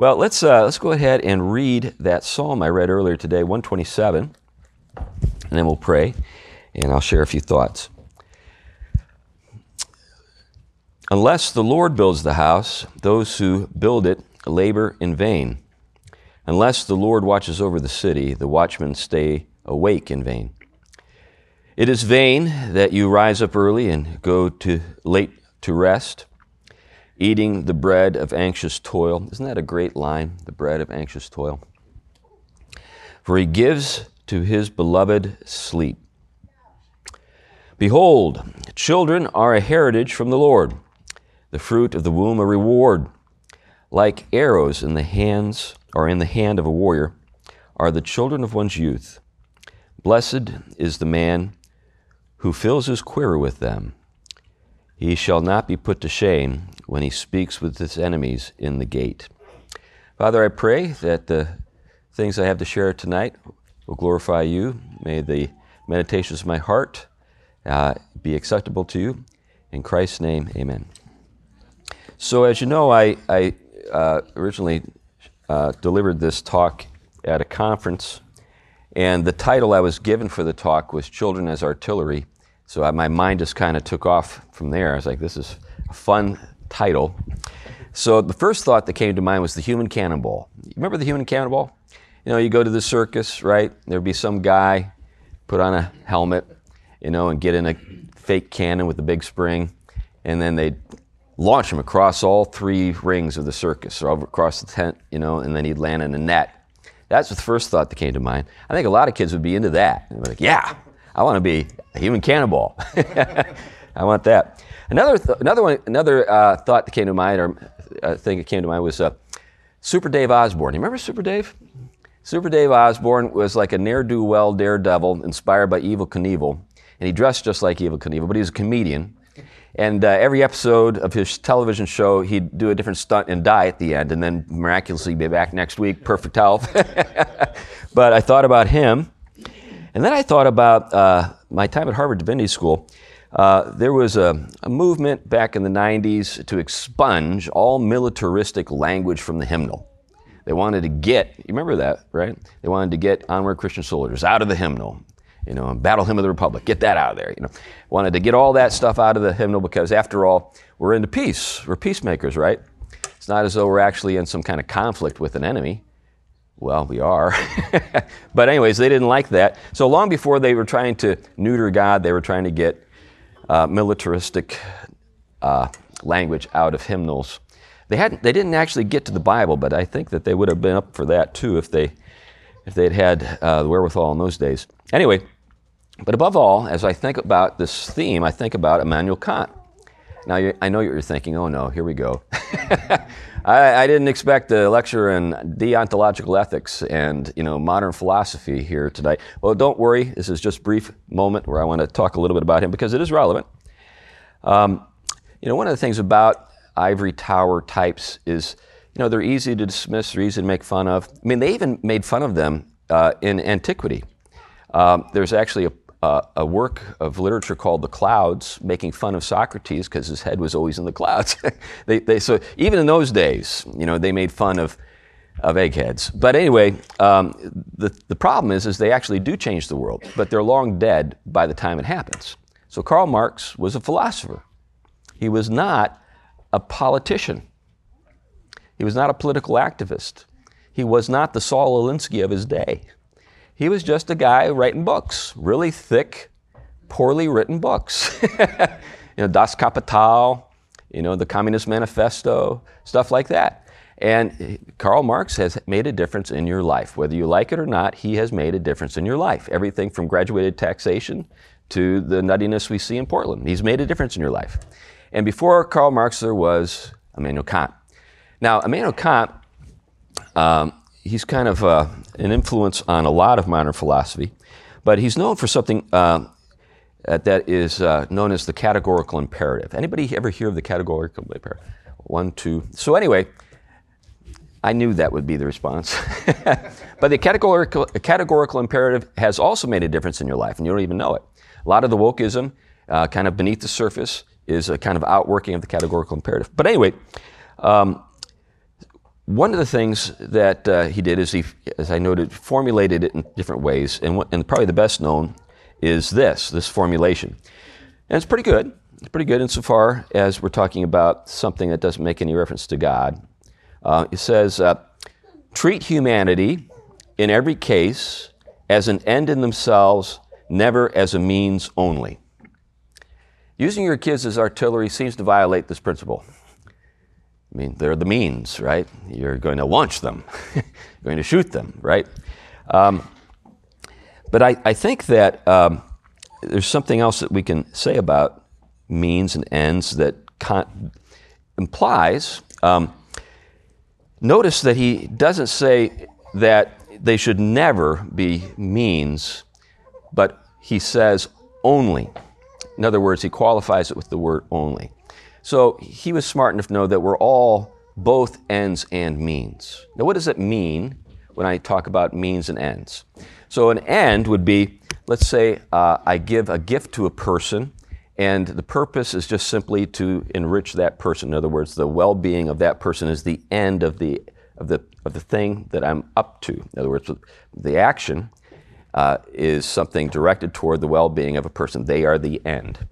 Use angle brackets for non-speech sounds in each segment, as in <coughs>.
Well, let's, uh, let's go ahead and read that psalm I read earlier today, 127, and then we'll pray, and I'll share a few thoughts. Unless the Lord builds the house, those who build it labor in vain. Unless the Lord watches over the city, the watchmen stay awake in vain. It is vain that you rise up early and go to late to rest, eating the bread of anxious toil. Isn't that a great line? The bread of anxious toil. For he gives to his beloved sleep. Behold, children are a heritage from the Lord, the fruit of the womb a reward. Like arrows in the hands or in the hand of a warrior are the children of one's youth. Blessed is the man who fills his quiver with them. He shall not be put to shame when he speaks with his enemies in the gate. Father, I pray that the things I have to share tonight will glorify you. May the meditations of my heart uh, be acceptable to you. In Christ's name, amen. So, as you know, I, I uh, originally uh, delivered this talk at a conference, and the title I was given for the talk was Children as Artillery. So I, my mind just kind of took off from there. I was like, this is a fun title. So the first thought that came to mind was the human cannonball. Remember the human cannonball? You know, you go to the circus, right? There'd be some guy put on a helmet, you know, and get in a fake cannon with a big spring, and then they'd launch him across all three rings of the circus or across the tent, you know, and then he'd land in a net. That's the first thought that came to mind. I think a lot of kids would be into that. They'd be like, yeah, I want to be a human cannonball. <laughs> I want that. Another, th- another one, another uh, thought that came to mind, or uh, thing that came to mind was uh, Super Dave Osborne. You remember Super Dave? Super Dave Osborne was like a ne'er-do-well daredevil inspired by Evel Knievel, and he dressed just like Evel Knievel, but he was a comedian. And uh, every episode of his television show, he'd do a different stunt and die at the end, and then miraculously be back next week, perfect health. <laughs> but I thought about him. And then I thought about uh, my time at Harvard Divinity School. Uh, there was a, a, movement back in the 90s to expunge all militaristic language from the hymnal. They wanted to get, you remember that, right? They wanted to get onward Christian soldiers out of the hymnal you know, Battle Hymn of the Republic, get that out of there. You know, wanted to get all that stuff out of the hymnal because, after all, we're into peace. We're peacemakers, right? It's not as though we're actually in some kind of conflict with an enemy. Well, we are. <laughs> but, anyways, they didn't like that. So, long before they were trying to neuter God, they were trying to get uh, militaristic uh, language out of hymnals. They, hadn't, they didn't actually get to the Bible, but I think that they would have been up for that too if they if they'd had uh, the wherewithal in those days. Anyway, but above all, as I think about this theme, I think about Immanuel Kant. Now, I know what you're thinking, oh no, here we go. <laughs> I, I, didn't expect a lecture in deontological ethics and you know modern philosophy here tonight. Well, don't worry. This is just a brief moment where I want to talk a little bit about him because it is relevant. Um, you know, one of the things about ivory tower types is, you know, they're easy to dismiss, they're easy to make fun of. I mean, they even made fun of them uh, in antiquity. Um, there's actually a uh, a work of literature called The Clouds, making fun of Socrates because his head was always in the clouds. <laughs> they, they, so even in those days, you know, they made fun of, of eggheads. But anyway, um, the, the problem is, is they actually do change the world, but they're long dead by the time it happens. So Karl Marx was a philosopher. He was not a politician. He was not a political activist. He was not the Saul Alinsky of his day. He was just a guy writing books, really thick, poorly written books. <laughs> you know, Das Kapital, you know, the Communist Manifesto, stuff like that. And Karl Marx has made a difference in your life. Whether you like it or not, he has made a difference in your life. Everything from graduated taxation to the nuttiness we see in Portland. He's made a difference in your life. And before Karl Marx, there was Immanuel Kant. Now, Immanuel Kant um, he's kind of uh, an influence on a lot of modern philosophy, but he's known for something uh, that is uh, known as the categorical imperative. Anybody ever hear of the categorical imperative? One, two. So anyway, I knew that would be the response. <laughs> but the categorical, categorical imperative has also made a difference in your life, and you don't even know it. A lot of the wokeism, uh, kind of beneath the surface, is a kind of outworking of the categorical imperative. But anyway, um, one of the things that uh, he did is he, as I noted, formulated it in different ways, and, what, and probably the best known is this this formulation, and it's pretty good. It's pretty good insofar as we're talking about something that doesn't make any reference to God. Uh, it says, uh, "Treat humanity in every case as an end in themselves, never as a means only." Using your kids as artillery seems to violate this principle. I mean, they're the means, right? You're going to launch them, you're <laughs> going to shoot them, right? Um, but I, I, think that um, there's something else that we can say about means and ends that Kant implies. Um, notice that he doesn't say that they should never be means, but he says only. In other words, he qualifies it with the word only. So he was smart enough to know that we're all both ends and means. Now, what does it mean when I talk about means and ends? So, an end would be let's say uh, I give a gift to a person, and the purpose is just simply to enrich that person. In other words, the well being of that person is the end of the, of, the, of the thing that I'm up to. In other words, the action uh, is something directed toward the well being of a person, they are the end.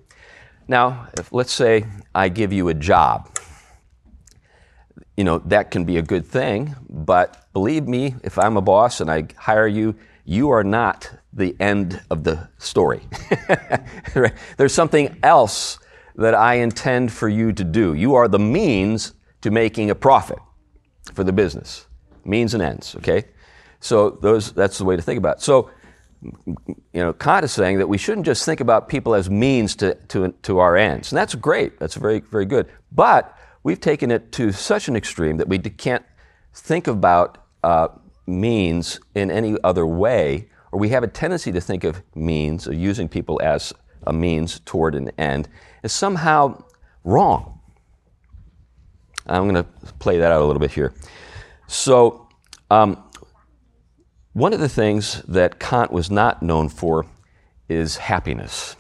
Now, if, let's say I give you a job. You know, that can be a good thing, but believe me, if I'm a boss and I hire you, you are not the end of the story. <laughs> There's something else that I intend for you to do. You are the means to making a profit for the business. Means and ends, okay? So those that's the way to think about it. So you know, Kant is saying that we shouldn't just think about people as means to, to, to our ends. And that's great. That's very, very good. But we've taken it to such an extreme that we can't think about uh, means in any other way, or we have a tendency to think of means, or using people as a means toward an end, is somehow wrong. I'm going to play that out a little bit here. So, um, one of the things that Kant was not known for is happiness.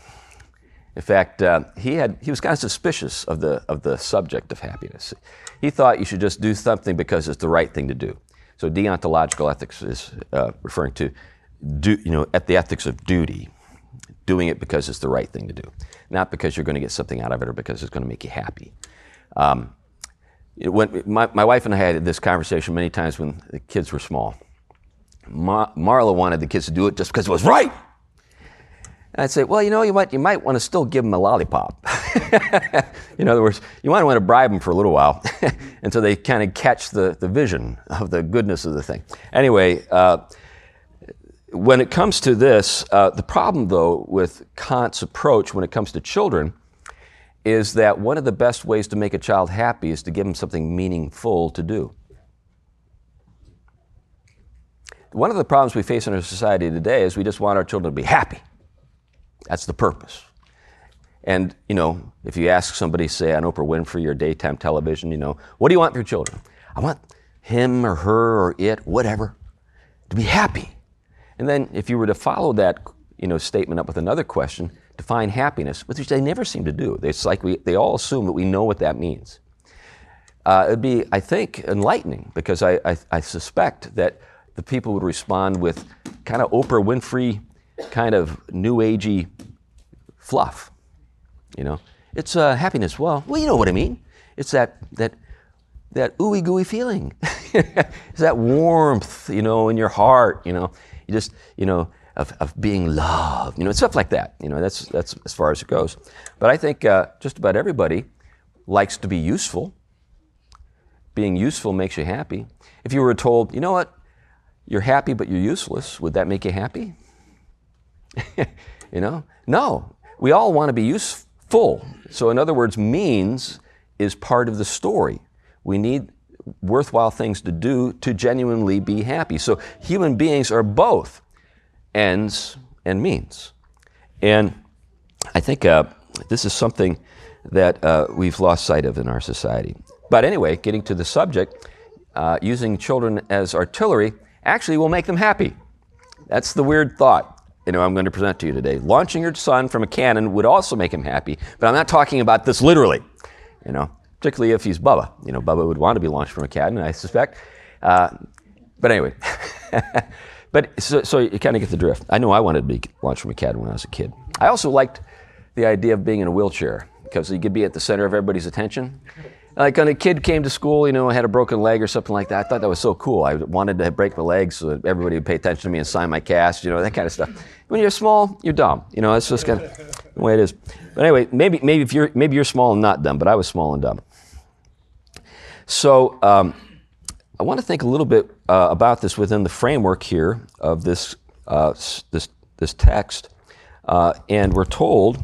In fact, uh, he, had, he was kind of suspicious of the, of the subject of happiness. He thought you should just do something because it's the right thing to do. So deontological ethics is uh, referring to do, you know, at the ethics of duty, doing it because it's the right thing to do, not because you're going to get something out of it or because it's going to make you happy. Um, when, my, my wife and I had this conversation many times when the kids were small. Mar- Marla wanted the kids to do it just because it was right. And I'd say, well, you know, you might, you might want to still give them a lollipop. <laughs> in other words, you might want to bribe them for a little while <laughs> until they kind of catch the, the vision of the goodness of the thing. Anyway, uh, when it comes to this, uh, the problem, though, with Kant's approach when it comes to children is that one of the best ways to make a child happy is to give them something meaningful to do. One of the problems we face in our society today is we just want our children to be happy. That's the purpose. And, you know, if you ask somebody, say, on Oprah Winfrey or daytime television, you know, what do you want for your children? I want him or her or it, whatever, to be happy. And then if you were to follow that, you know, statement up with another question, define happiness, which they never seem to do. It's like we, they all assume that we know what that means. Uh, it'd be, I think, enlightening because I, I, I suspect that the people would respond with kind of Oprah Winfrey, kind of new agey fluff. You know, it's uh, happiness. Well, well, you know what I mean. It's that that that ooey gooey feeling. <laughs> it's that warmth, you know, in your heart. You know, you just you know of, of being loved. You know, stuff like that. You know, that's that's as far as it goes. But I think uh, just about everybody likes to be useful. Being useful makes you happy. If you were told, you know what, you're happy but you're useless, would that make you happy? <laughs> you know? No. We all want to be useful. So, in other words, means is part of the story. We need worthwhile things to do to genuinely be happy. So, human beings are both ends and means. And I think uh, this is something that uh, we've lost sight of in our society. But anyway, getting to the subject, uh, using children as artillery actually will make them happy. That's the weird thought you know, I'm going to present to you today. Launching your son from a cannon would also make him happy, but I'm not talking about this literally. You know, particularly if he's Bubba. You know, Bubba would want to be launched from a cannon, I suspect. Uh, but anyway, <laughs> but so, so you kind of get the drift. I know I wanted to be launched from a cannon when I was a kid. I also liked the idea of being in a wheelchair because you could be at the center of everybody's attention. Like when a kid came to school, you know, had a broken leg or something like that, I thought that was so cool. I wanted to break my leg so that everybody would pay attention to me and sign my cast, you know, that kind of stuff. When you're small, you're dumb. You know, that's just kind of the way it is. But anyway, maybe, maybe, if you're, maybe you're small and not dumb, but I was small and dumb. So um, I want to think a little bit uh, about this within the framework here of this, uh, this, this text. Uh, and we're told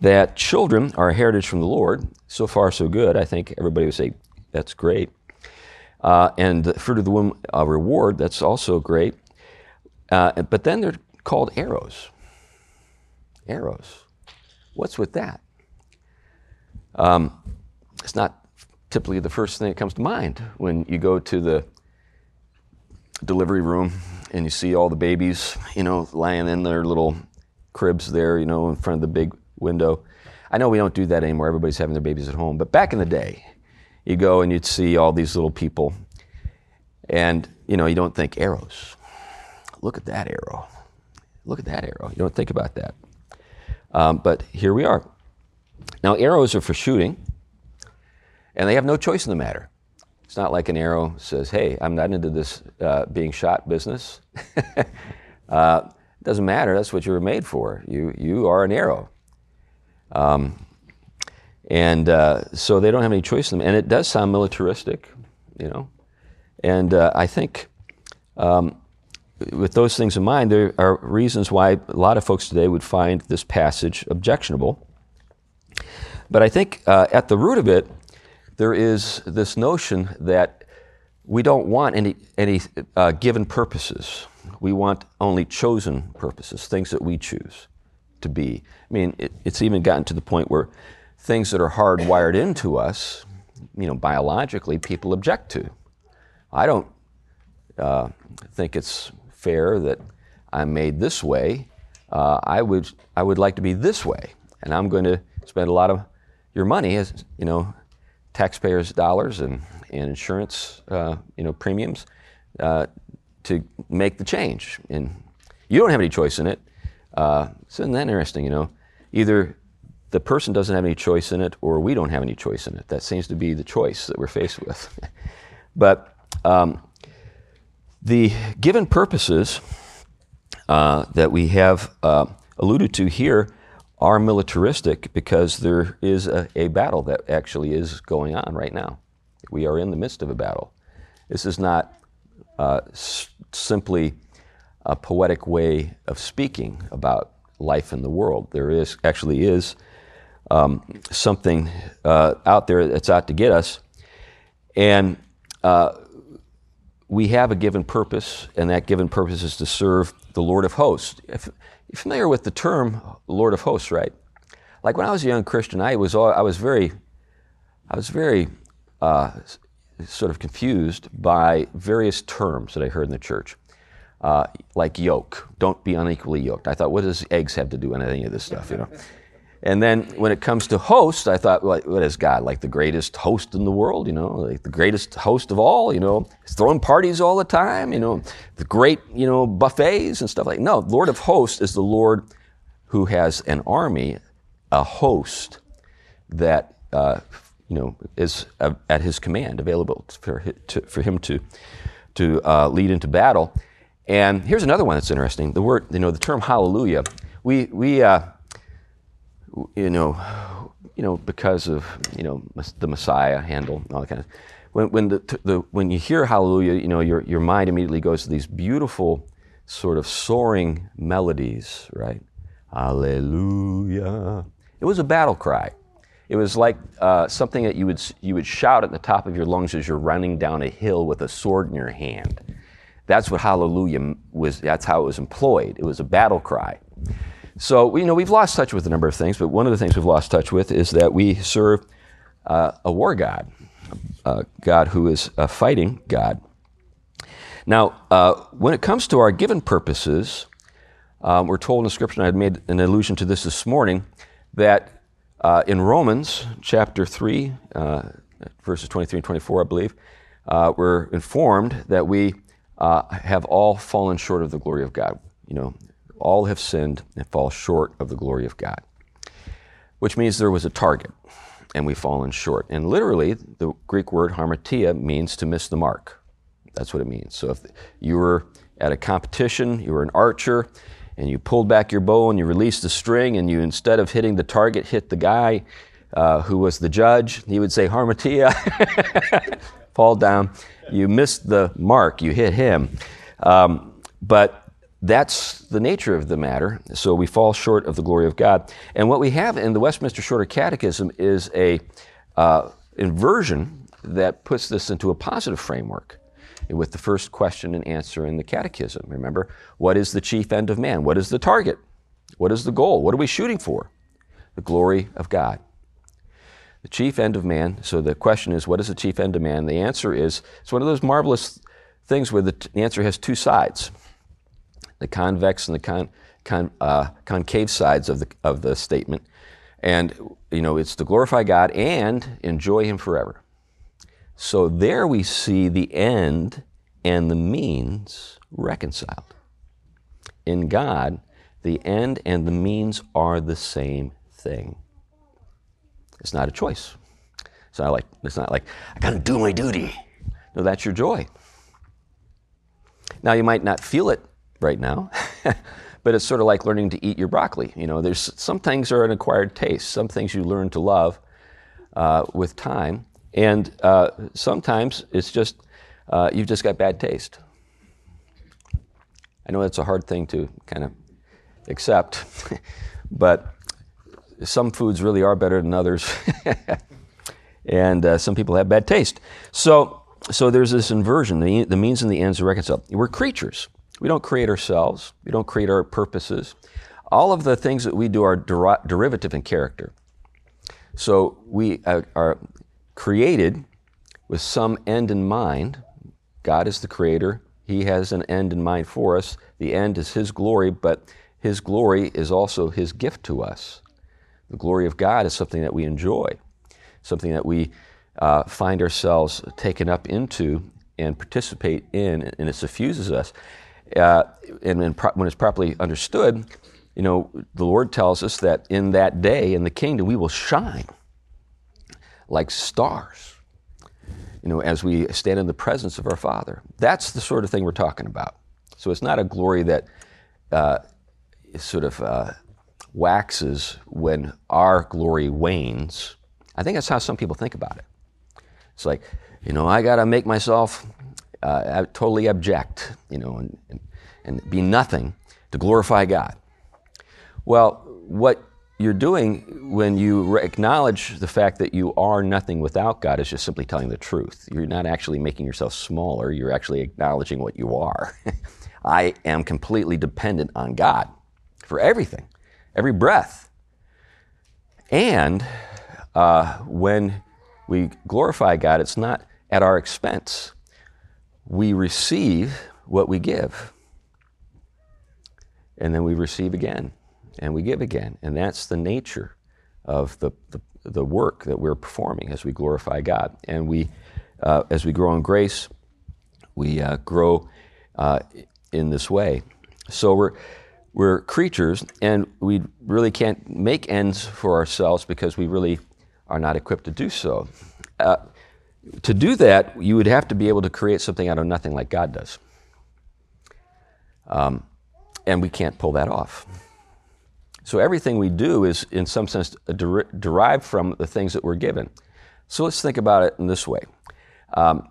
that children are a heritage from the Lord. So far, so good. I think everybody would say that's great. Uh, and the fruit of the womb, a reward, that's also great. Uh, but then they're called arrows. Arrows. What's with that? Um, it's not typically the first thing that comes to mind when you go to the delivery room and you see all the babies, you know, lying in their little cribs there, you know, in front of the big window. I know we don't do that anymore. Everybody's having their babies at home. But back in the day, you go and you'd see all these little people, and you know, you don't think arrows. Look at that arrow. Look at that arrow. You don't think about that. Um, but here we are. Now, arrows are for shooting, and they have no choice in the matter. It's not like an arrow says, "Hey, I'm not into this uh, being shot business." <laughs> uh, doesn't matter. That's what you were made for. You you are an arrow. Um, and uh, so they don't have any choice in them. And it does sound militaristic, you know. And uh, I think um, with those things in mind, there are reasons why a lot of folks today would find this passage objectionable. But I think uh, at the root of it, there is this notion that we don't want any, any uh, given purposes. We want only chosen purposes, things that we choose to be. I mean, it, it's even gotten to the point where things that are hardwired into us, you know, biologically, people object to. I don't uh, think it's fair that I'm made this way. Uh, I would I would like to be this way, and I'm going to spend a lot of your money as you know, taxpayers' dollars and and insurance uh, you know premiums uh, to make the change. And you don't have any choice in it. Uh, isn't that interesting? You know, either the person doesn't have any choice in it, or we don't have any choice in it. That seems to be the choice that we're faced with. <laughs> but um, the given purposes uh, that we have uh, alluded to here are militaristic because there is a, a, battle that actually is going on right now. We are in the midst of a battle. This is not uh, s- simply a poetic way of speaking about life in the world. There is actually is um, something uh, out there that's out to get us, and uh, we have a given purpose, and that given purpose is to serve the Lord of Hosts. If, you're familiar with the term Lord of Hosts, right? Like when I was a young Christian, I was I was very I was very uh, sort of confused by various terms that I heard in the church uh, like yoke. Don't be unequally yoked. I thought, what does eggs have to do with any of this stuff, you know? And then when it comes to host, I thought, well, what is God? Like the greatest host in the world, you know, like the greatest host of all, you know, he's throwing parties all the time, you know, the great, you know, buffets and stuff like No, Lord of hosts is the Lord who has an army, a host that, uh, you know, is uh, at his command, available for, for him to, to uh, lead into battle. And here's another one that's interesting. The word, you know, the term hallelujah. We, we uh, you know, you know, because of you know the Messiah Handel and all that kind of. When, when the, the when you hear hallelujah, you know, your your mind immediately goes to these beautiful, sort of soaring melodies, right? Hallelujah. It was a battle cry. It was like uh, something that you would you would shout at the top of your lungs as you're running down a hill with a sword in your hand. That's what hallelujah was, that's how it was employed. It was a battle cry. So, you know, we've lost touch with a number of things, but one of the things we've lost touch with is that we serve uh, a war God, a God who is a fighting God. Now, uh, when it comes to our given purposes, um, we're told in the scripture, and I had made an allusion to this this morning, that Uh, in Romans chapter 3, uh, verses 23 and 24, I believe, uh, we're informed that we uh, have all fallen short of the glory of God. You know, all have sinned and fall short of the glory of God, which means there was a target and we've fallen short. And literally, the Greek word harmatia means to miss the mark. That's what it means. So if you were at a competition, you were an archer, and you pulled back your bow and you released the string, and you instead of hitting the target, hit the guy uh, who was the judge, he would say harmatia, <laughs> fall down. You missed the mark, you hit him. Um, but that's the nature of the matter. So we fall short of the glory of God. And what we have in the Westminster Shorter Catechism is a uh, inversion that puts this into a positive framework with the first question and answer in the catechism. Remember, what is the chief end of man? What is the target? What is the goal? What are we shooting for? The glory of God. The chief end of man. So the question is, what is the chief end of man? The answer is, it's one of those marvelous things where the, t- the answer has two sides the convex and the con, con, uh, concave sides of the, of the statement. And, you know, it's to glorify God and enjoy Him forever. So there we see the end and the means reconciled. In God, the end and the means are the same thing. It's not a choice. It's not like it's not like I got to do my duty. No, that's your joy. Now you might not feel it right now. <laughs> but it's sort of like learning to eat your broccoli. You know, there's some things are an acquired taste. Some things you learn to love uh, with time, and uh, sometimes it's just uh, you've just got bad taste. I know that's a hard thing to kind of accept, <laughs> but some foods really are better than others, <laughs> and uh, some people have bad taste. So, so there's this inversion. The, the means and the ends are reconciled. We're creatures. We don't create ourselves, we don't create our purposes. All of the things that we do are der- derivative in character. So we are created with some end in mind. God is the creator, He has an end in mind for us. The end is His glory, but His glory is also His gift to us. The glory of God is something that we enjoy, something that we uh, find ourselves taken up into and participate in, and it suffuses us uh, and when, pro- when it's properly understood, you know, the Lord tells us that in that day, in the kingdom, we will shine like stars, you know, as we stand in the presence of our Father. That's the sort of thing we're talking about. So it's not a glory that uh, sort of uh, waxes when our glory wanes. I think that's how some people think about it. It's like, you know, I got to make myself uh, totally abject, you know, and, and, and be nothing to glorify God. Well, what you're doing when you acknowledge the fact that you are nothing without God is just simply telling the truth. You're not actually making yourself smaller, you're actually acknowledging what you are. <laughs> I am completely dependent on God for everything, every breath. And uh, when we glorify God, it's not at our expense we receive what we give. And then we receive again, and we give again. And that's the nature of the, the, the work that we're performing as we glorify God. And we, uh, as we grow in grace, we uh, grow uh, in this way. So we're, we're creatures, and we really can't make ends for ourselves because we really are not equipped to do so. Uh, to do that, you would have to be able to create something out of nothing like God does. Um, and we can't pull that off. So everything we do is, in some sense, der- derived from the things that we're given. So let's think about it in this way. Um,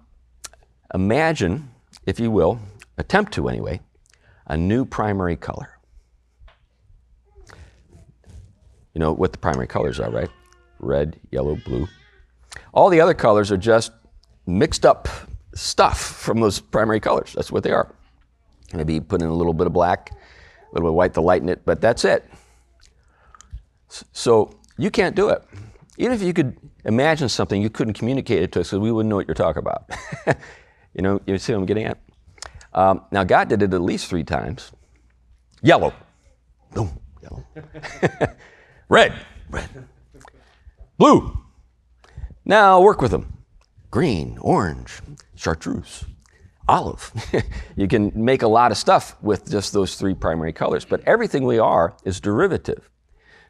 imagine, if you will, attempt to anyway, a new primary color. You know what the primary colors are, right? Red, yellow, blue, all the other colors are just mixed up stuff from those primary colors. That's what they are. Maybe put in a little bit of black, a little bit of white to lighten it, but that's it. So you can't do it. Even if you could imagine something, you couldn't communicate it to us because we wouldn't know what you're talking about. <laughs> you know, you see what I'm getting at? Um, now, God did it at least three times. Yellow. Boom, yellow. <laughs> red, red. Blue. Now work with them. Green, orange, chartreuse, olive. <laughs> you can make a lot of stuff with just those three primary colors, but everything we are is derivative.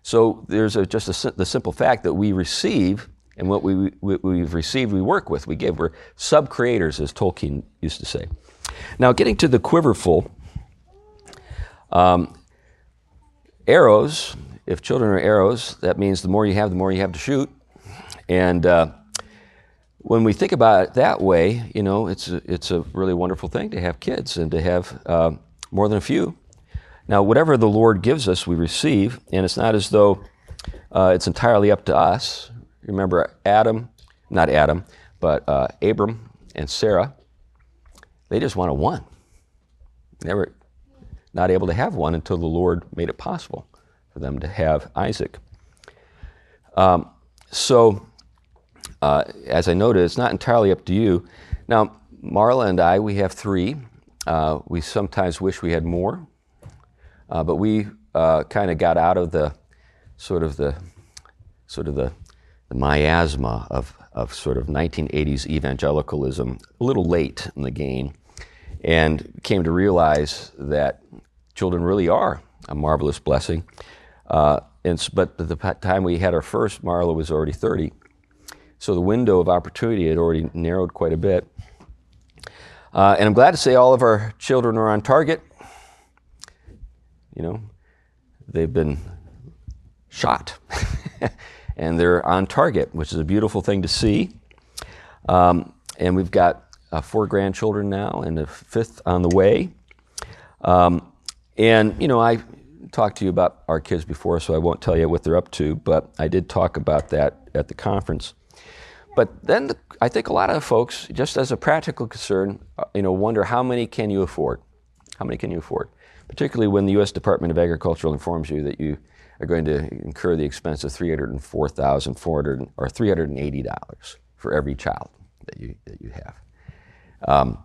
So there's a, just a, the simple fact that we receive, and what we, we, have received, we work with. We give. We're sub creators, as Tolkien used to say. Now, getting to the quiverful, um, arrows, if children are arrows, that means the more you have, the more you have to shoot. And uh, when we think about it that way, you know, it's a, it's a really wonderful thing to have kids and to have uh, more than a few. Now, whatever the Lord gives us, we receive, and it's not as though uh, it's entirely up to us. Remember, Adam, not Adam, but uh, Abram and Sarah, they just wanted one. Were not able to have one until the Lord made it possible for them to have Isaac. Um, so, uh, as I noted, it's not entirely up to you. Now, Marla and I, we have three. Uh, we sometimes wish we had more. Uh, but we uh, kind of got out of the sort of the sort of the, the miasma of, of sort of 1980s evangelicalism a little late in the game and came to realize that children really are a marvelous blessing. Uh, and, but the time we had our first, Marla was already 30. So the window of opportunity had already narrowed quite a bit. Uh, and I'm glad to say all of our children are on target. You know, they've been shot <laughs> and they're on target, which is a beautiful thing to see. Um, and we've got uh, four grandchildren now and a fifth on the way. Um, and, you know, I talked to you about our kids before, so I won't tell you what they're up to, but I did talk about that at the conference. But then the, I think a lot of folks, just as a practical concern, uh, you know, wonder how many can you afford? How many can you afford? particularly when the U.S. Department of Agriculture informs you that you are going to incur the expense of $304,400 or $380 for every child that you, that you have. Um,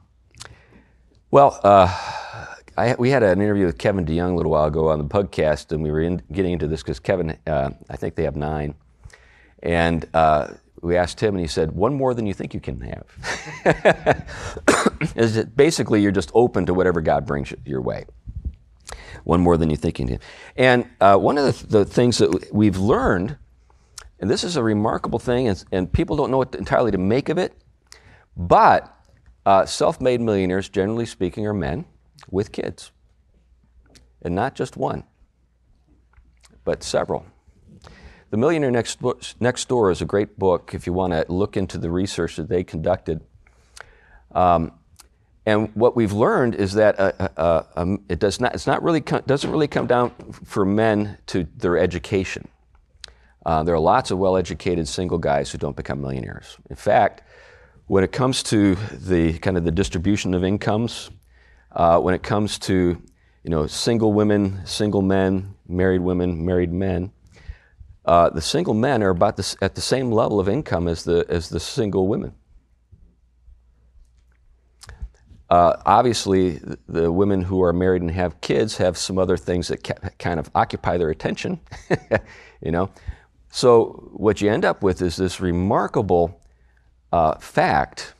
well, uh, I, we had an interview with Kevin DeYoung a little while ago on the podcast, and we were in, getting into this because Kevin, uh, I think they have nine. And uh, we asked him, and he said, one more than you think you can have. <laughs> Is it basically you're just open to whatever God brings your way one more than you think you can. And uh, one of the, the, things that we've learned, and this is a remarkable thing, and, and people don't know what entirely to make of it, but uh, self made millionaires, generally speaking, are men with kids. And not just one, but several. The Millionaire Next, Next Door is a great book if you want to look into the research that they conducted. Um, and what we've learned is that uh, uh, uh, um, it does not, it's not really doesn't really come down for men to their education. Uh, there are lots of well-educated single guys who don't become millionaires. In fact, when it comes to the kind of the distribution of incomes, uh, when it comes to you know single women, single men, married women, married men, uh, the single men are about at the same level of income as the as the single women. Uh, obviously, the women who are married and have kids have some other things that ca- kind of occupy their attention, <laughs> you know. So what you end up with is this remarkable uh, fact,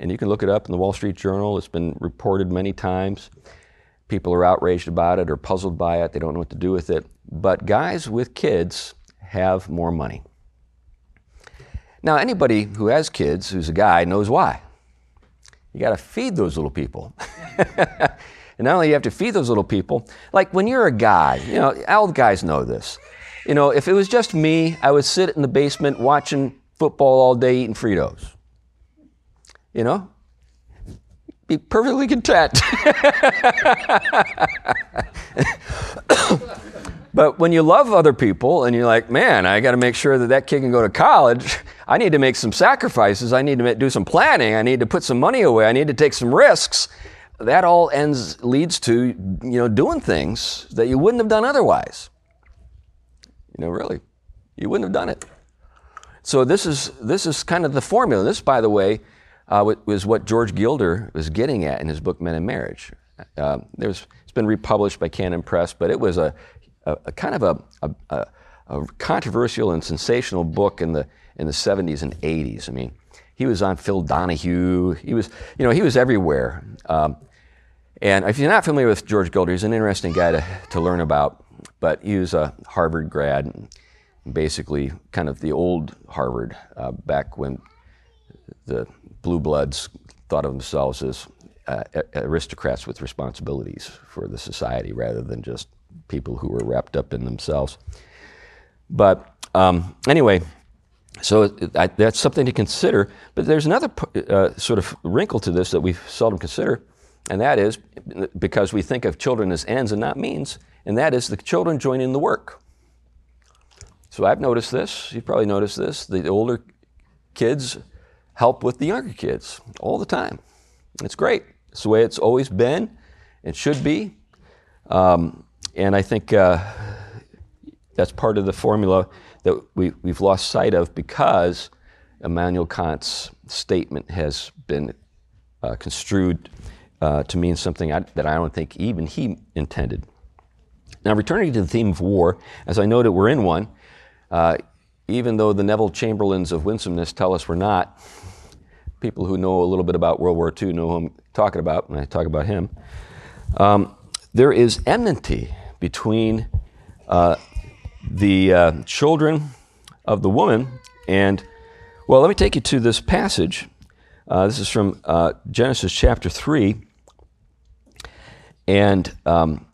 and you can look it up in the Wall Street Journal. It's been reported many times. People are outraged about it or puzzled by it. They don't know what to do with it. But guys with kids have more money. Now, anybody who has kids, who's a guy, knows why. You got to feed those little people. <laughs> and not only you have to feed those little people, like when you're a guy, you know, the guys know this. You know, if it was just me, I would sit in the basement watching football all day eating Fritos. You know? Be perfectly content. <laughs> but when you love other people and you're like, man, I got to make sure that that kid can go to college, I need to make some sacrifices. I need to do some planning. I need to put some money away. I need to take some risks. That all ends leads to you know doing things that you wouldn't have done otherwise. You know, really, you wouldn't have done it. So this is this is kind of the formula. This, by the way, uh, was what George Gilder was getting at in his book Men and Marriage. Uh, there's, it's been republished by Canon Press, but it was a, a, a kind of a, a a controversial and sensational book in the in the 70s and 80s. I mean, he was on Phil Donahue. He was, you know, he was everywhere. Um, and if you're not familiar with George Gilder, he's an interesting guy to, to learn about. But he was a Harvard grad, basically kind of the old Harvard, uh, back when the blue bloods thought of themselves as uh, aristocrats with responsibilities for the society rather than just people who were wrapped up in themselves. But um, anyway, so I, that's something to consider. But there's another uh, sort of wrinkle to this that we seldom consider, and that is because we think of children as ends and not means, and that is the children join in the work. So I've noticed this. You've probably noticed this. The older kids help with the younger kids all the time. It's great. It's the way it's always been. It should be. Um, and I think uh, that's part of the formula that we, we've lost sight of because Immanuel Kant's statement has been uh, construed uh, to mean something I, that I don't think even he intended. Now, returning to the theme of war, as I noted, we're in one. Uh, even though the Neville Chamberlains of winsomeness tell us we're not, people who know a little bit about World War II know who I'm talking about when I talk about him. Um, there is enmity between uh, the uh, children of the woman and, well, let me take you to this passage. Uh, this is from uh, Genesis chapter 3. And um,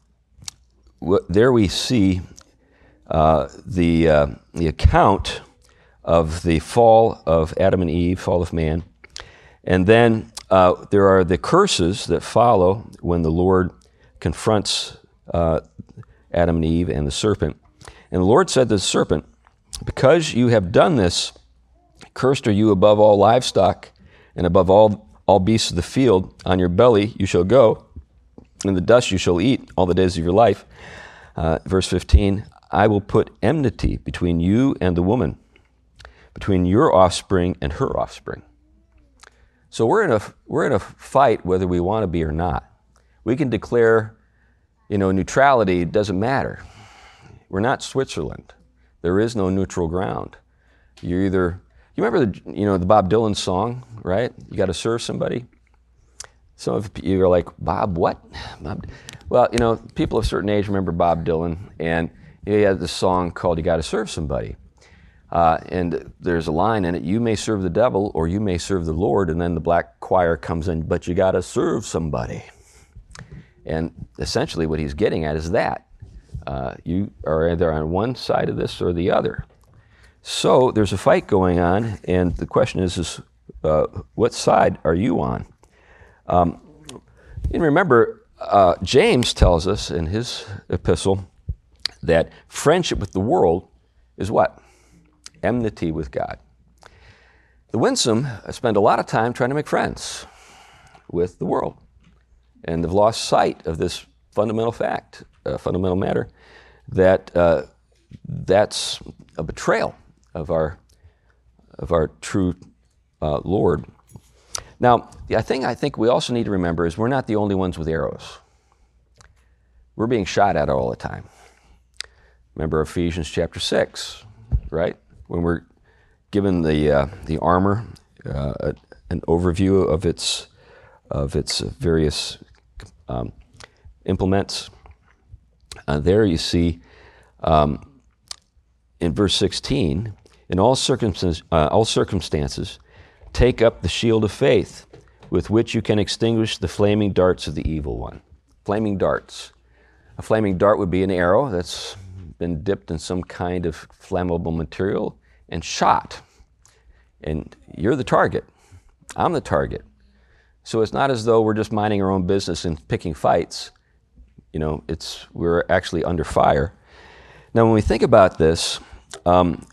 w- there we see uh, the, uh, the account of the fall of Adam and Eve, fall of man. And then uh, there are the curses that follow when the Lord confronts uh, Adam and Eve and the serpent. And the Lord said to the serpent, Because you have done this, cursed are you above all livestock and above all, all beasts of the field. On your belly you shall go, and the dust you shall eat all the days of your life. Uh, verse 15 I will put enmity between you and the woman, between your offspring and her offspring. So we're in a, we're in a fight whether we want to be or not. We can declare, you know, neutrality doesn't matter. We're not Switzerland. There is no neutral ground. You're either, you remember the, you know, the Bob Dylan song, right? You got to serve somebody. Some of you are like, Bob, what? Bob? Well, you know, people of certain age remember Bob Dylan, and he had this song called You Got to Serve Somebody. Uh, and there's a line in it, you may serve the devil or you may serve the Lord, and then the black choir comes in, but you got to serve somebody. And essentially, what he's getting at is that. Uh, you are either on one side of this or the other. So there's a fight going on, and the question is, is uh, what side are you on? Um, and remember, uh, James tells us in his epistle that friendship with the world is what? Enmity with God. The winsome spend a lot of time trying to make friends with the world, and they've lost sight of this fundamental fact, uh, fundamental matter, that uh, that's a betrayal of our of our true uh, Lord. Now, the thing I think we also need to remember is we're not the only ones with arrows. We're being shot at all the time. Remember Ephesians chapter 6, right? When we're given the, uh, the armor, uh, an overview of its, of its various um, implements. Uh, there you see um, in verse 16, in all circumstances, uh, all circumstances, take up the shield of faith with which you can extinguish the flaming darts of the evil one. Flaming darts. A flaming dart would be an arrow that's been dipped in some kind of flammable material and shot. And you're the target. I'm the target. So it's not as though we're just minding our own business and picking fights. You know, it's we're actually under fire. Now, when we think about this, um,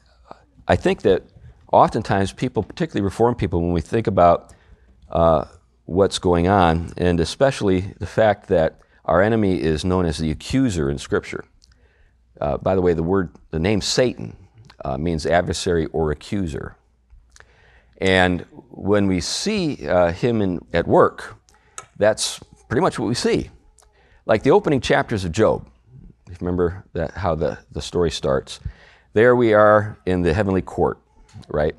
I think that oftentimes people, particularly Reformed people, when we think about uh, what's going on, and especially the fact that our enemy is known as the accuser in Scripture. Uh, by the way, the word, the name Satan uh, means adversary or accuser. And when we see uh, him in, at work, that's pretty much what we see. Like the opening chapters of Job, remember that, how the, the story starts. there we are in the heavenly court, right?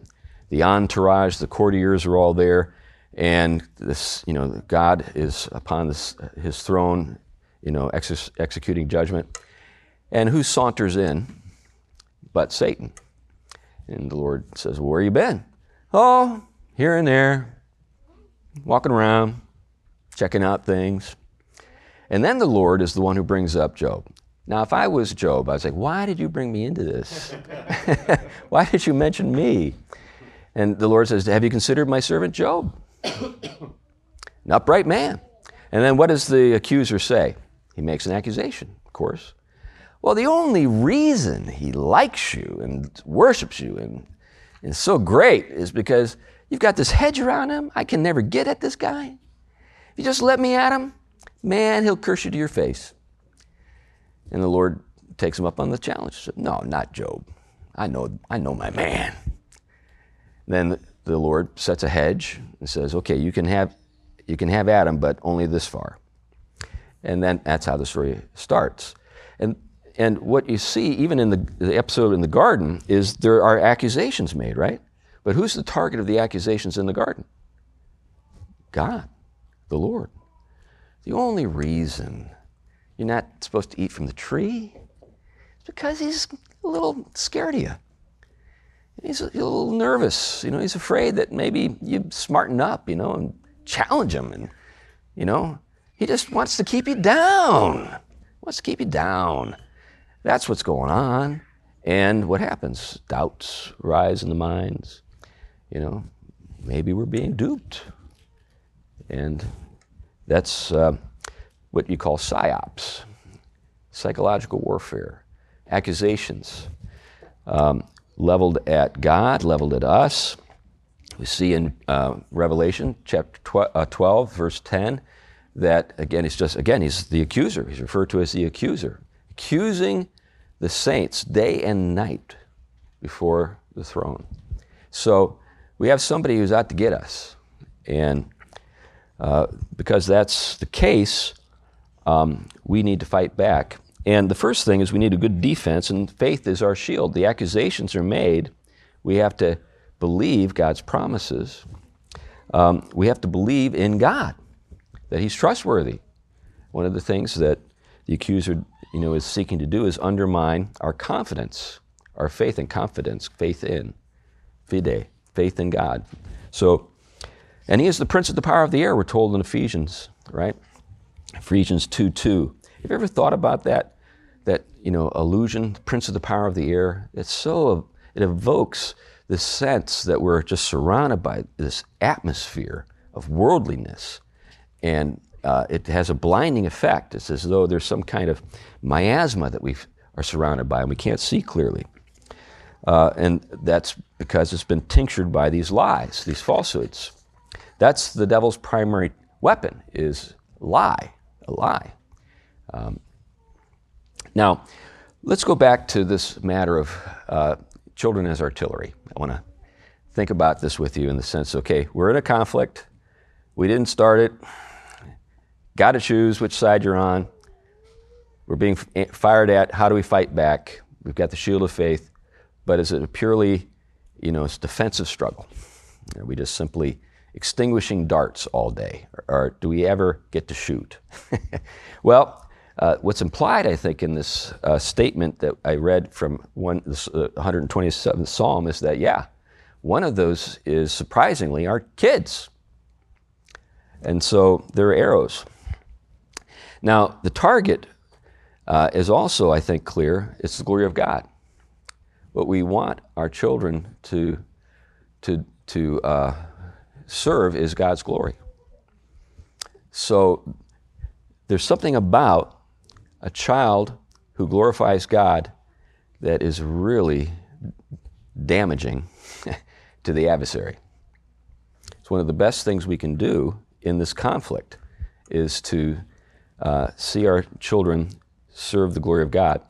The entourage, the courtiers are all there, and this, you know, God is upon this, his throne, you know, ex- executing judgment. And who saunters in but Satan? And the Lord says, well, Where you been? Oh, here and there, walking around, checking out things. And then the Lord is the one who brings up Job. Now, if I was Job, I'd say, why did you bring me into this? <laughs> why did you mention me? And the Lord says, Have you considered my servant Job? <coughs> An upright man. And then what does the accuser say? He makes an accusation, of course. Well, the only reason he likes you and worships you and is so great is because you've got this hedge around him. I can never get at this guy. If you just let me at him, man, he'll curse you to your face. And the Lord takes him up on the challenge. Said, no, not Job. I know, I know my man. Then the Lord sets a hedge and says, okay, you can have, you can have Adam, but only this far. And then that's how the story starts. And, what you see, even in the, the episode in the garden, is there are accusations made, right? But who's the target of the accusations in the garden? God, the Lord. The only reason you're not supposed to eat from the tree is because he's a little scared of you. He's a, little nervous. You know, he's afraid that maybe you smarten up, you know, and challenge him. And, you know, he just wants to keep you down. He wants to keep you down. That's what's going on. And what happens? Doubts rise in the minds. You know, maybe we're being duped. And that's uh, what you call psyops, psychological warfare, accusations. Um, leveled at God, leveled at us. We see in uh, Revelation chapter 12, uh, 12, verse 10, that again, he's just, again, he's the accuser. He's referred to as the accuser, accusing the saints day and night before the throne. So we have somebody who's out to get us. And uh, because that's the case, um, we need to fight back. And the first thing is we need a good defense, and faith is our shield. The accusations are made. We have to believe God's promises. Um, we have to believe in God, that He's trustworthy. One of the things that the accuser you know, is seeking to do is undermine our confidence, our faith and confidence, faith in, fide, faith in God. So, and He is the prince of the power of the air, we're told in Ephesians, right? Ephesians 2 2. Have you ever thought about that? that you know illusion, prince of the power of the air. It's so it evokes this sense that we're just surrounded by this atmosphere of worldliness, and uh, it has a blinding effect. It's as though there's some kind of miasma that we are surrounded by, and we can't see clearly. Uh, and that's because it's been tinctured by these lies, these falsehoods. That's the devil's primary weapon: is lie, a lie. Um, now, let's go back to this matter of uh, children as artillery. I want to think about this with you in the sense okay, we're in a conflict, we didn't start it, got to choose which side you're on. We're being fired at. How do we fight back? We've got the shield of faith, but is it a purely, you know, it's defensive struggle? Are we just simply extinguishing darts all day, or, or do we ever get to shoot? <laughs> well, uh, what's implied, I think, in this uh, statement that I read from one, this, uh, 127th Psalm is that, yeah, one of those is surprisingly our kids. And so they're arrows. Now, the target uh, is also, I think, clear it's the glory of God. What we want our children to, to, to uh, serve is God's glory. So there's something about a child who glorifies God that is really damaging <laughs> to the adversary. It's one of the best things we can do in this conflict is to uh, see our children serve the glory of God.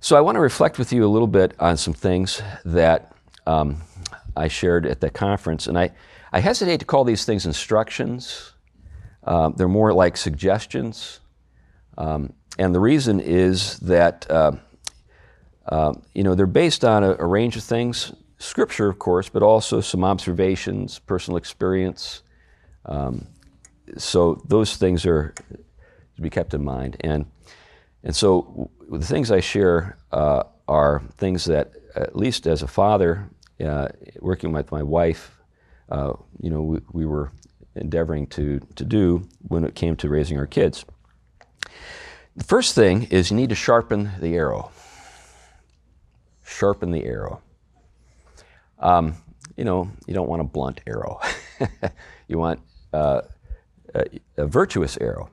So I want to reflect with you a little bit on some things that um, I shared at the conference, and I, I hesitate to call these things instructions. Uh, they're more like suggestions. Um, and the reason is that uh, uh, you know, they're based on a, a, range of things, scripture, of course, but also some observations, personal experience. Um, so those things are to be kept in mind. And, and so the things I share uh, are things that, at least as a father, uh, working with my wife, uh, you know, we, we were endeavoring to, to do when it came to raising our kids. The first thing is you need to sharpen the arrow. Sharpen the arrow. Um, you know, you don't want a blunt arrow. <laughs> you want uh, a, a, virtuous arrow.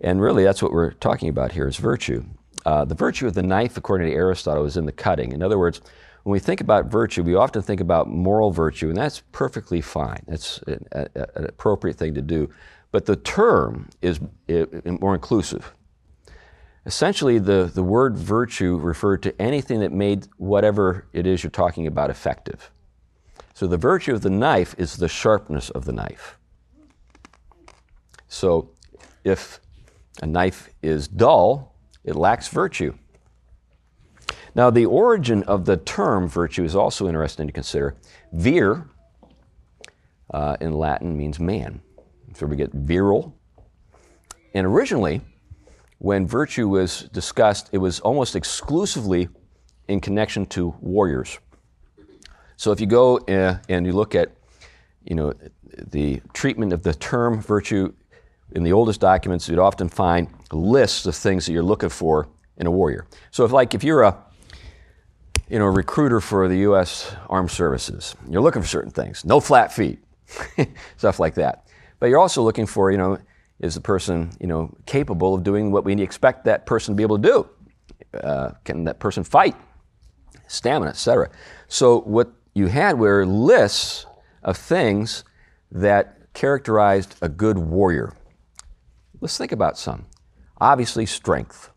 And really, that's what we're talking about here is virtue. Uh, the virtue of the knife, according to Aristotle, is in the cutting. In other words, when we think about virtue, we often think about moral virtue, and that's perfectly fine. That's an, an appropriate thing to do. But the term is more inclusive. Essentially, the, the word virtue referred to anything that made whatever it is you're talking about effective. So the virtue of the knife is the sharpness of the knife. So if a knife is dull, it lacks virtue. Now, the origin of the term virtue is also interesting to consider. Vir uh, in Latin means man. So we get virile. And originally, when virtue was discussed, it was almost exclusively in connection to warriors. So if you go uh, and you look at, you know, the treatment of the term virtue in the oldest documents, you'd often find lists of things that you're looking for in a warrior. So if like if you're a you know, a recruiter for the U.S. Armed Services. You're looking for certain things. No flat feet, <laughs> stuff like that. But you're also looking for, you know, is the person, you know, capable of doing what we expect that person to be able to do? Uh, can that person fight? Stamina, etc. So what you had were lists of things that characterized a good warrior. Let's think about some. Obviously, strength,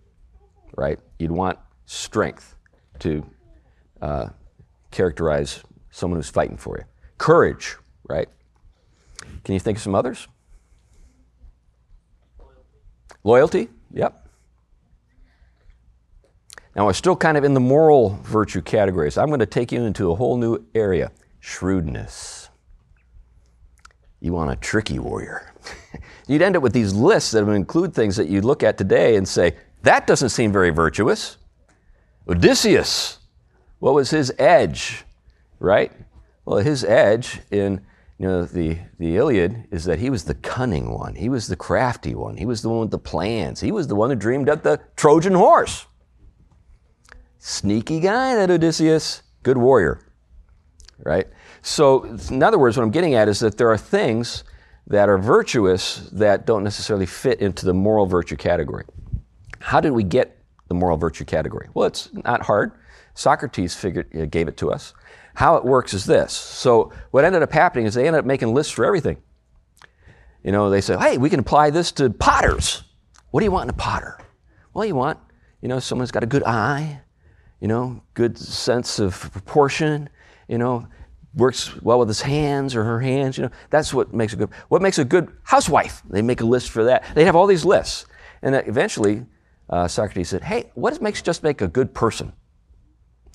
right? You'd want strength to uh, characterize someone who's fighting for you. Courage, right? Can you think of some others? Loyalty, yep. Now, we're still kind of in the moral virtue categories. I'm going to take you into a whole new area shrewdness. You want a tricky warrior. <laughs> You'd end up with these lists that would include things that you look at today and say, that doesn't seem very virtuous. Odysseus, what was his edge, right? Well, his edge in you know, the, the Iliad is that he was the cunning one. He was the crafty one. He was the one with the plans. He was the one who dreamed up the Trojan horse. Sneaky guy, that Odysseus. Good warrior, right? So, in other words, what I'm getting at is that there are things that are virtuous that don't necessarily fit into the moral virtue category. How did we get the moral virtue category? Well, it's not hard. Socrates figured, uh, gave it to us. How it works is this. So what ended up happening is they ended up making lists for everything. You know, they said, hey, we can apply this to potters. What do you want in a potter? Well, you want, you know, someone who's got a good eye, you know, good sense of proportion, you know, works well with his hands or her hands, you know. That's what makes a good, what makes a good housewife? They make a list for that. They have all these lists. And eventually, uh, Socrates said, hey, what makes just make a good person?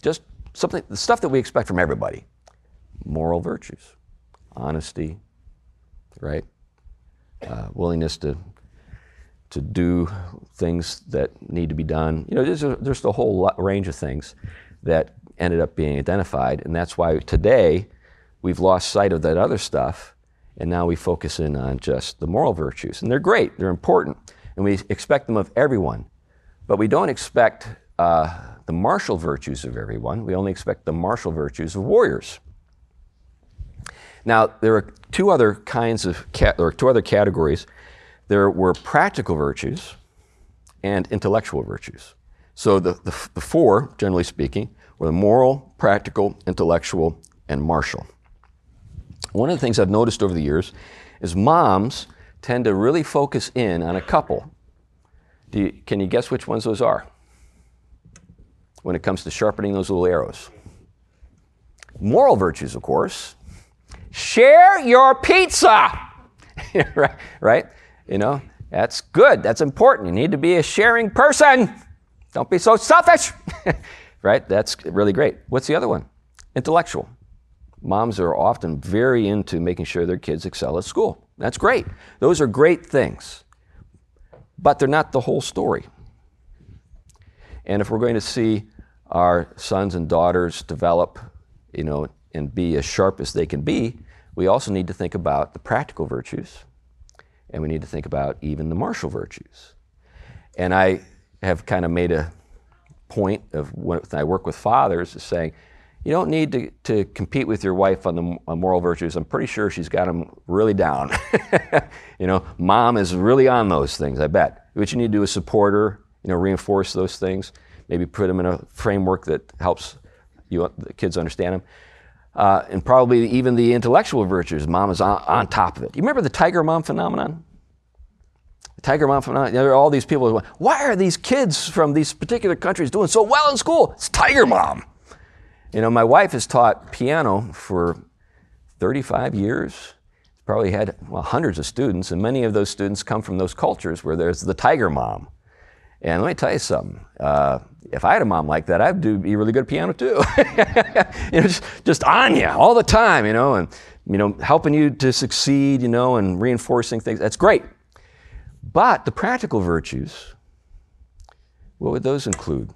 Just something, the stuff that we expect from everybody moral virtues, honesty, right? Uh, willingness to, to do things that need to be done. You know, there's, a, there's a whole range of things that ended up being identified, and that's why today we've lost sight of that other stuff, and now we focus in on just the moral virtues. And they're great, they're important, and we expect them of everyone, but we don't expect uh, the martial virtues of everyone. We only expect the martial virtues of warriors. Now, there are two other kinds of, or two other categories. There were practical virtues and intellectual virtues. So the, the, the four, generally speaking, were moral, practical, intellectual, and martial. One of the things I've noticed over the years is moms tend to really focus in on a couple. You, can you guess which ones those are? when it comes to sharpening those little arrows. Moral virtues, of course. Share your pizza, <laughs> right? right? You know, that's good. That's important. You need to be a sharing person. Don't be so selfish. <laughs> right? That's really great. What's the other one? Intellectual. Moms are often very into making sure their kids excel at school. That's great. Those are great things. But they're not the whole story. And if we're going to see our sons and daughters develop, you know, and be as sharp as they can be, we also need to think about the practical virtues, and we need to think about even the martial virtues. And I have kind of made a point of when I work with fathers is saying, you don't need to, to compete with your wife on the on moral virtues. I'm pretty sure she's got them really down. <laughs> you know, mom is really on those things, I bet. What you need to do is support her, you know, reinforce those things, maybe put them in a framework that helps you, the kids understand them. Uh, and probably even the intellectual virtues, mom is on, on top of it. You remember the tiger mom phenomenon? Tiger mom phenomenon, there are all these people who why are these kids from these particular countries doing so well in school? It's tiger mom. You know, my wife has taught piano for 35 years. Probably had well, hundreds of students, and many of those students come from those cultures where there's the tiger mom. And let me tell you something. Uh, if I had a mom like that, I'd do, be really good at piano too. <laughs> you know, just, just on you all the time, you know, and you know, helping you to succeed, you know, and reinforcing things. That's great. But the practical virtues, what would those include?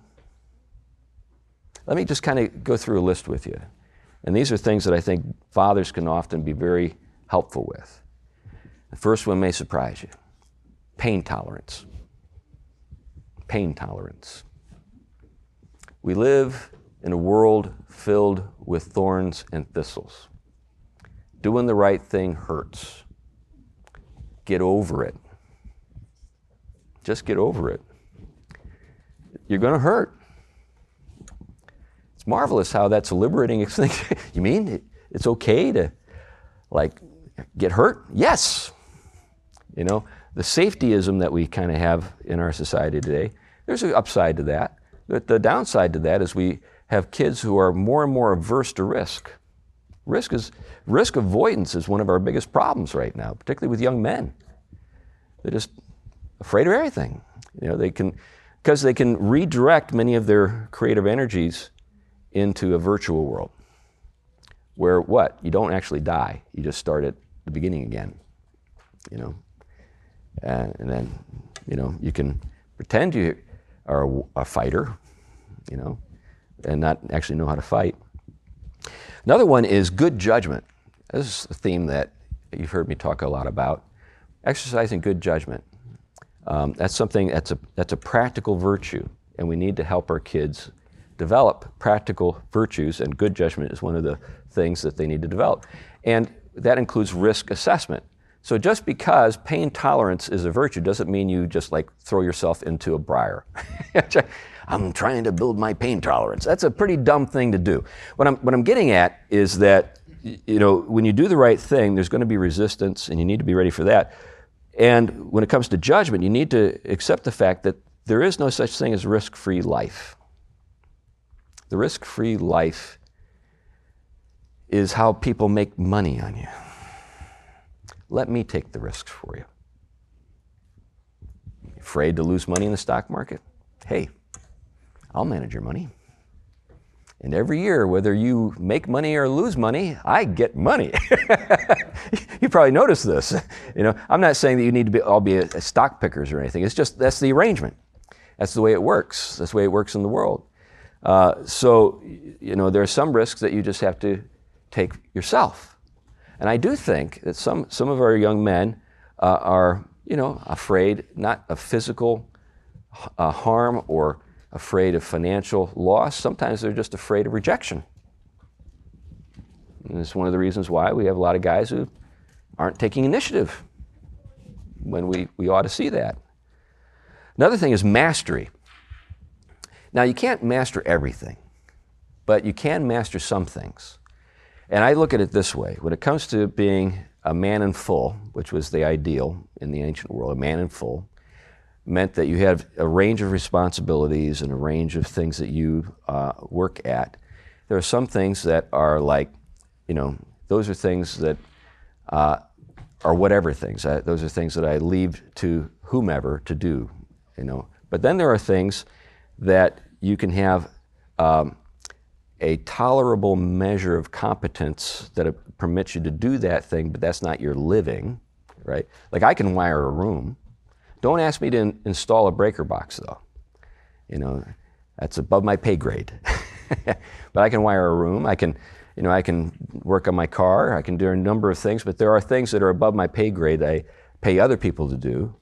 Let me just kind of go through a list with you. And these are things that I think fathers can often be very helpful with. The first one may surprise you pain tolerance. Pain tolerance. We live in a world filled with thorns and thistles. Doing the right thing hurts. Get over it. Just get over it. You're going to hurt. It's marvelous how that's a liberating <laughs> thing. you mean it's okay to like get hurt? Yes. You know, the safetyism that we kind of have in our society today, there's an upside to that. But the downside to that is we have kids who are more and more averse to risk. Risk is risk avoidance is one of our biggest problems right now, particularly with young men. They're just afraid of everything. You know, they can because they can redirect many of their creative energies into a virtual world where what? You don't actually die. You just start at the beginning again. You know? And, and then, you know, you can pretend you are a, a fighter, you know, and not actually know how to fight. Another one is good judgment. This is a theme that you've heard me talk a lot about. Exercising good judgment. Um, that's something that's a, that's a practical virtue, and we need to help our kids develop practical virtues, and good judgment is one of the things that they need to develop. And that includes risk assessment. So just because pain tolerance is a virtue doesn't mean you just like throw yourself into a briar. <laughs> I'm trying to build my pain tolerance. That's a pretty dumb thing to do. What I'm, what I'm getting at is that, you know, when you do the right thing, there's going to be resistance and you need to be ready for that. And when it comes to judgment, you need to accept the fact that there is no such thing as risk free life. The risk free life is how people make money on you. Let me take the risks for you. Afraid to lose money in the stock market? Hey, I'll manage your money. And every year, whether you make money or lose money, I get money. <laughs> you probably noticed this. You know, I'm not saying that you need to be, all be a, a stock pickers or anything. It's just that's the arrangement. That's the way it works. That's the way it works in the world. Uh, so, you know, there are some risks that you just have to take yourself. And I do think that some, some of our young men uh, are, you know, afraid not of physical uh, harm or afraid of financial loss. Sometimes they're just afraid of rejection. And it's one of the reasons why we have a lot of guys who aren't taking initiative when we, we ought to see that. Another thing is mastery. Now, you can't master everything, but you can master some things. And I look at it this way when it comes to being a man in full, which was the ideal in the ancient world, a man in full, meant that you have a range of responsibilities and a range of things that you uh, work at. There are some things that are like, you know, those are things that uh, are whatever things. I, those are things that I leave to whomever to do, you know. But then there are things that you can have um, a tolerable measure of competence that permits you to do that thing, but that's not your living, right? Like I can wire a room. Don't ask me to in- install a breaker box, though. You know, that's above my pay grade. <laughs> but I can wire a room. I can, you know, I can work on my car. I can do a number of things. But there are things that are above my pay grade. I pay other people to do.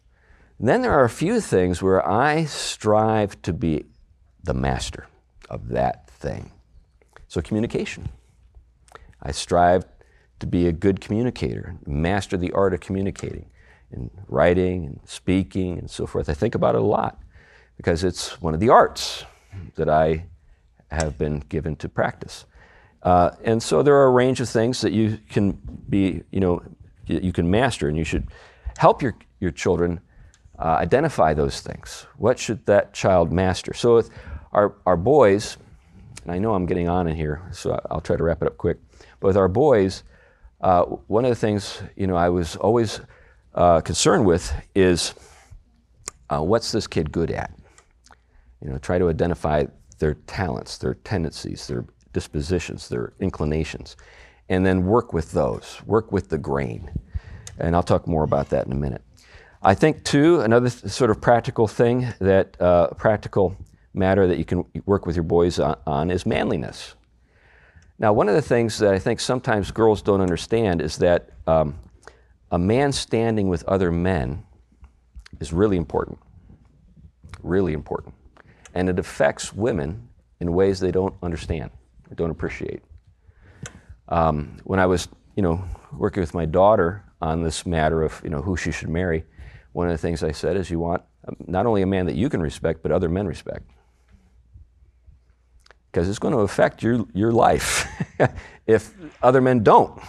And then there are a few things where I strive to be the master of that thing. So communication. I strive to be a good communicator, master the art of communicating in writing and speaking and so forth. I think about it a lot because it's one of the arts that I have been given to practice. Uh, and so there are a range of things that you can be, you know, you can master, and you should help your, your children uh, identify those things. What should that child master? So with our, our boys, and I know I'm getting on in here, so I'll try to wrap it up quick. But with our boys, uh, one of the things you know I was always uh, concerned with is uh, what's this kid good at? You know, try to identify their talents, their tendencies, their dispositions, their inclinations, and then work with those, work with the grain. And I'll talk more about that in a minute. I think, too, another th- sort of practical thing that, uh, practical matter that you can work with your boys on, on is manliness. Now, one of the things that I think sometimes girls don't understand is that um, a man standing with other men is really important. Really important and it affects women in ways they don't understand, or don't appreciate. Um, when I was, you know, working with my daughter on this matter of, you know, who she should marry, one of the things I said is you want not only a man that you can respect, but other men respect. Because it's going to affect your, your life <laughs> if other men don't.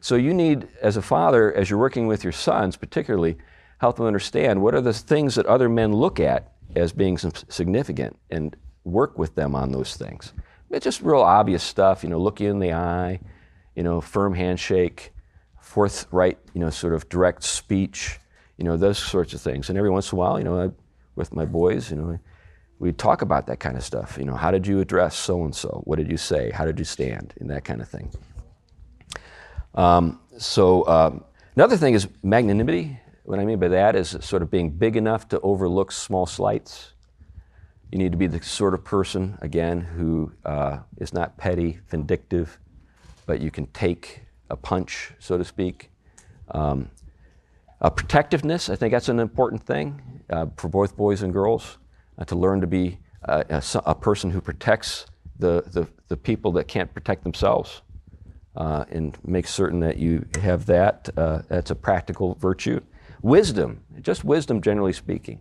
So you need, as a father, as you're working with your sons particularly, help them understand what are the things that other men look at as being significant and work with them on those things. It's just real obvious stuff, you know, look you in the eye, you know, firm handshake, forthright, you know, sort of direct speech, you know, those sorts of things. And every once in a while, you know, I, with my boys, you know, we talk about that kind of stuff. You know, how did you address so and so? What did you say? How did you stand? And that kind of thing. Um, so um, another thing is magnanimity. What I mean by that is sort of being big enough to overlook small slights. You need to be the sort of person, again, who uh, is not petty, vindictive, but you can take a punch, so to speak. Um, protectiveness, I think that's an important thing uh, for both boys and girls, uh, to learn to be uh, a, a, person who protects the, the, the, people that can't protect themselves uh, and make certain that you have that. Uh, that's a practical virtue. Wisdom, just wisdom generally speaking.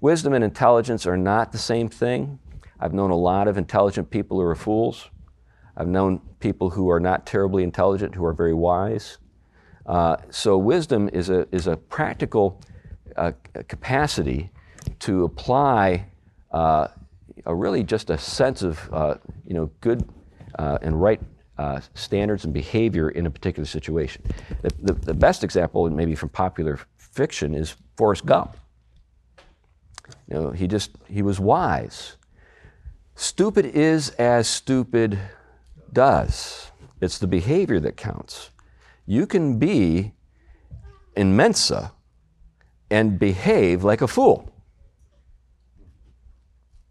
Wisdom and intelligence are not the same thing. I've known a lot of intelligent people who are fools. I've known people who are not terribly intelligent who are very wise. Uh, so, wisdom is a, is a practical uh, capacity to apply uh, a really just a sense of uh, you know, good and right uh, standards and behavior in a particular situation. The, the, the, best example, maybe from popular fiction is Forrest Gump. You know, he just he was wise. Stupid is as stupid does. It's the behavior that counts. You can be in Mensa and behave like a fool.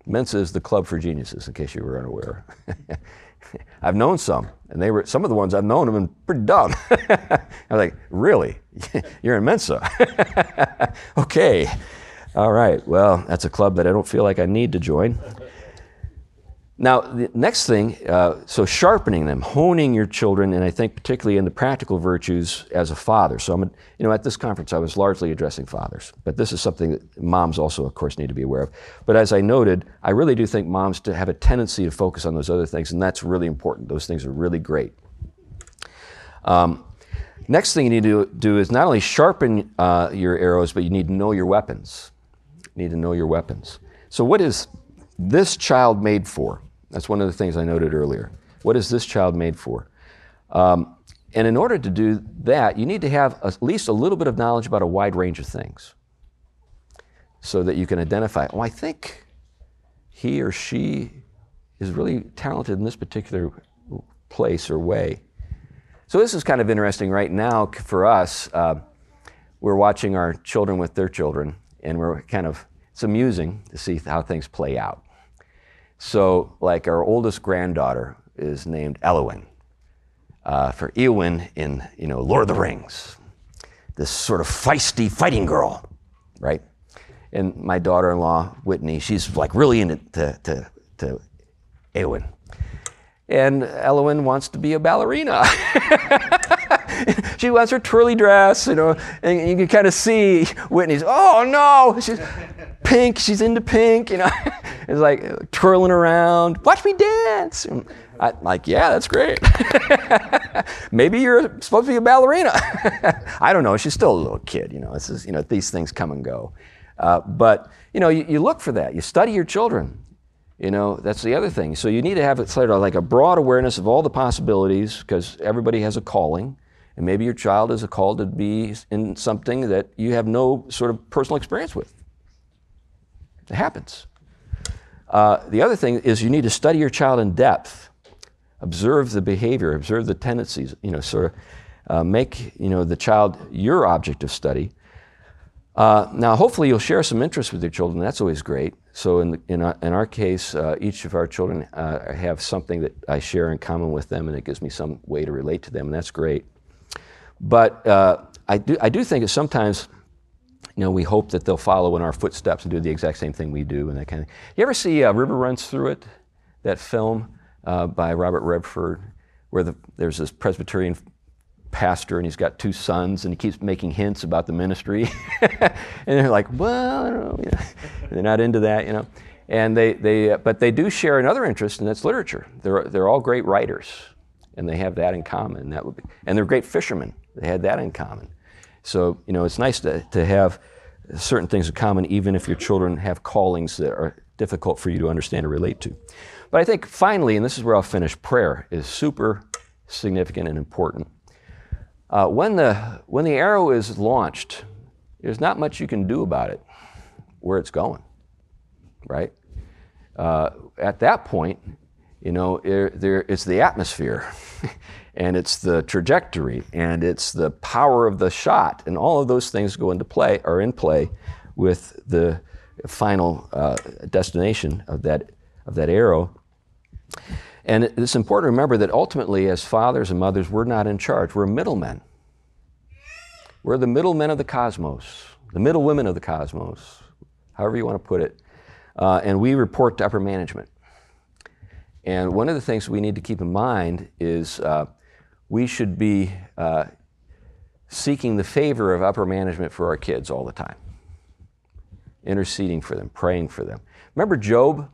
Mensa is the club for geniuses, in case you were unaware. <laughs> <laughs> I've known some, and they were some of the ones I've known have been pretty dumb. I was like, really? <laughs> You're in Mensa? <laughs> okay. All right. Well, that's a club that I don't feel like I need to join. Now, the next thing, uh, so sharpening them, honing your children, and I think particularly in the practical virtues as a father. So, I'm, you know, at this conference, I was largely addressing fathers, but this is something that moms also, of course, need to be aware of. But as I noted, I really do think moms to have a tendency to focus on those other things, and that's really important. Those things are really great. Um, next thing you need to do is not only sharpen uh, your arrows, but you need to know your weapons. You need to know your weapons. So, what is this child made for? That's one of the things I noted earlier. What is this child made for? Um, and in order to do that, you need to have at least a little bit of knowledge about a wide range of things so that you can identify, oh, I think he or she is really talented in this particular place or way. So this is kind of interesting right now for us. Uh, we're watching our children with their children, and we're kind of, it's amusing to see how things play out. So, like our oldest granddaughter is named Elwyn, uh, for Eowyn in, you know, Lord of the Rings. This sort of feisty fighting girl, right? And my daughter-in-law, Whitney, she's like really into to, to, to Eowyn. And Elwyn wants to be a ballerina. <laughs> she wants her twirly dress, you know, and you can kind of see Whitney's, oh no, she's pink, she's into pink, you know. <laughs> it's like twirling around, watch me dance. I'm like, yeah, that's great. <laughs> Maybe you're supposed to be a ballerina. <laughs> I don't know. She's still a little kid, you know. This is, you know, these things come and go. Uh, but you know, you, you, look for that. You study your children. You know, that's the other thing. So you need to have sort of like a broad awareness of all the possibilities because everybody has a calling. And maybe your child is called to be in something that you have no sort of personal experience with. It happens. Uh, the other thing is you need to study your child in depth, observe the behavior, observe the tendencies. You know, sort of uh, make you know the child your object of study. Uh, now, hopefully, you'll share some interest with your children. That's always great. So, in, in, our, in our case, uh, each of our children uh, have something that I share in common with them, and it gives me some way to relate to them, and that's great. But uh, I, do, I do think that sometimes, you know, we hope that they'll follow in our footsteps and do the exact same thing we do and that kind of thing. You ever see uh, River Runs Through It, that film uh, by Robert Redford, where the, there's this Presbyterian pastor and he's got two sons and he keeps making hints about the ministry. <laughs> and they're like, well. You know. they're not into that, you know. And they, they, but they do share another interest, and that's literature. They're, they're all great writers, and they have that in common. That would be, and they're great fishermen. They had that in common. So, you know, it's nice to, to have certain things in common, even if your children have callings that are difficult for you to understand or relate to. But I think finally, and this is where I'll finish, prayer is super significant and important. Uh, when, the, when the arrow is launched, there's not much you can do about it, where it's going, right? Uh, at that point, you know, there, it's the atmosphere. <laughs> and it's the trajectory and it's the power of the shot and all of those things go into play are in play with the final uh, destination of that of that arrow. And it's important to remember that ultimately as fathers and mothers we're not in charge. We're middlemen. We're the middlemen of the cosmos the middle women of the cosmos however you want to put it uh, and we report to upper management. And one of the things we need to keep in mind is uh, we should be uh, seeking the favor of upper management for our kids all the time, interceding for them, praying for them. Remember Job?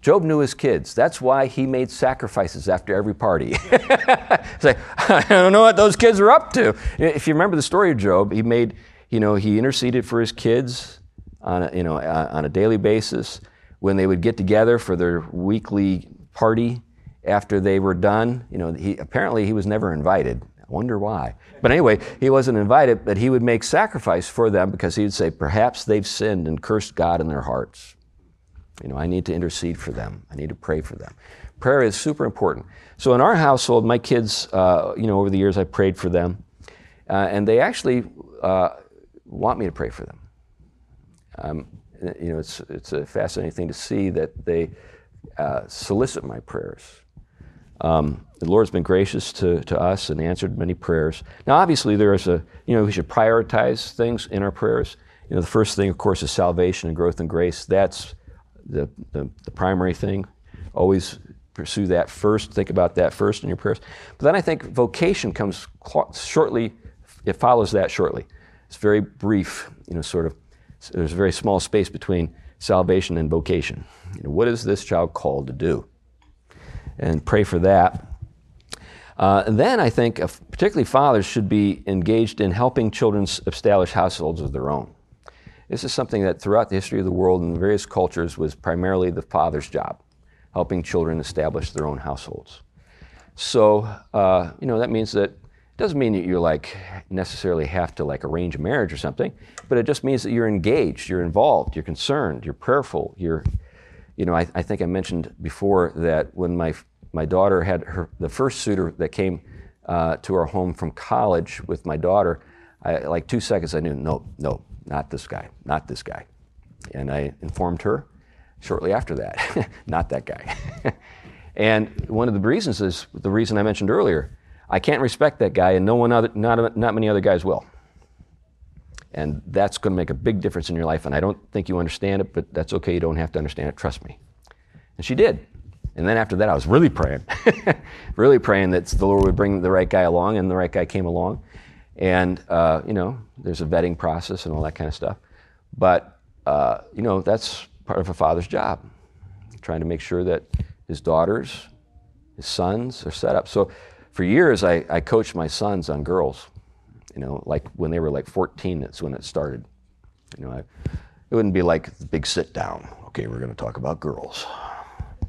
Job knew his kids. That's why he made sacrifices after every party. <laughs> it's like, I don't know what those kids are up to. If you remember the story of Job, he made, you know, he interceded for his kids on a, you know, on a daily basis when they would get together for their weekly party after they were done. You know, he, apparently he was never invited. I wonder why. But anyway, he wasn't invited, but he would make sacrifice for them because he would say, perhaps they've sinned and cursed God in their hearts. You know, I need to intercede for them. I need to pray for them. Prayer is super important. So in our household, my kids, uh, you know, over the years I prayed for them, uh, and they actually uh, want me to pray for them. Um, you know, it's, it's a fascinating thing to see that they uh, solicit my prayers. Um, the Lord's been gracious to, to us and answered many prayers. Now, obviously, there is a, you know, we should prioritize things in our prayers. You know, the first thing, of course, is salvation and growth and grace. That's the, the, the primary thing. Always pursue that first. Think about that first in your prayers. But then I think vocation comes shortly, it follows that shortly. It's very brief, you know, sort of, there's a very small space between salvation and vocation. You know, what is this child called to do? And pray for that. Uh, and then I think, particularly fathers, should be engaged in helping children establish households of their own. This is something that throughout the history of the world in various cultures was primarily the father's job, helping children establish their own households. So, uh, you know, that means that it doesn't mean that you like necessarily have to like arrange a marriage or something, but it just means that you're engaged, you're involved, you're concerned, you're prayerful, you're you know, I, I think I mentioned before that when my, my daughter had her, the first suitor that came uh, to our home from college with my daughter, I, like two seconds I knew, no, no, not this guy, not this guy. And I informed her shortly after that, <laughs> not that guy. <laughs> and one of the reasons is the reason I mentioned earlier. I can't respect that guy, and no one other, not, not many other guys will. And that's going to make a big difference in your life. And I don't think you understand it, but that's okay. You don't have to understand it. Trust me. And she did. And then after that, I was really praying, <laughs> really praying that the Lord would bring the right guy along, and the right guy came along. And, uh, you know, there's a vetting process and all that kind of stuff. But, uh, you know, that's part of a father's job, trying to make sure that his daughters, his sons are set up. So for years, I, I coached my sons on girls. You know, like when they were like 14, that's when it started. You know, I, it wouldn't be like the big sit down. Okay, we're going to talk about girls.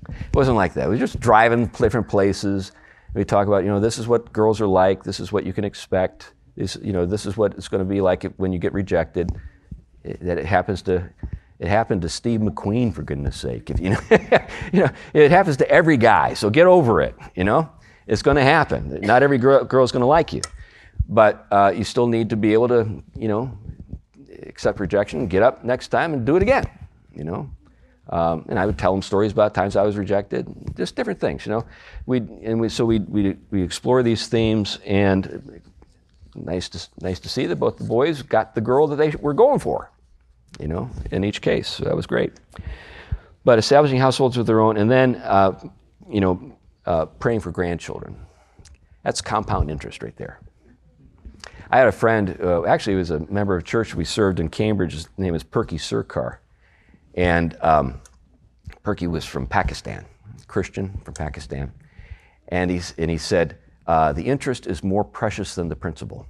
It wasn't like that. We were just driving different places. We talk about, you know, this is what girls are like. This is what you can expect. This, you know, this is what it's going to be like when you get rejected. It, that it happens to, it happened to Steve McQueen for goodness sake. If you know, <laughs> you know, it happens to every guy. So get over it. You know, it's going to happen. Not every girl is going to like you, but uh, you still need to be able to, you know, accept rejection, get up next time, and do it again. You know, um, and I would tell them stories about times I was rejected, just different things, you know. We and we so we we we explore these themes, and nice to nice to see that both the boys got the girl that they were going for, you know, in each case. So that was great. But establishing households of their own, and then uh, you know, uh, praying for grandchildren. That's compound interest right there. I had a friend, uh, actually, he was a member of church we served in Cambridge. His name is Perky Surkar. And um, Perky was from Pakistan, Christian from Pakistan. And, he's, and he said, uh, The interest is more precious than the principal.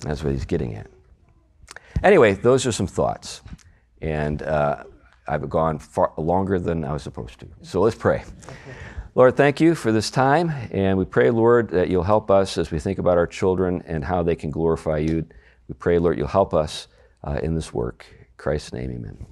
That's what he's getting at. Anyway, those are some thoughts. And uh, I've gone far longer than I was supposed to. So let's pray. Lord, thank you for this time. And we pray, Lord, that you'll help us as we think about our children and how they can glorify you. We pray, Lord, you'll help us uh, in this work. Christ's name, amen.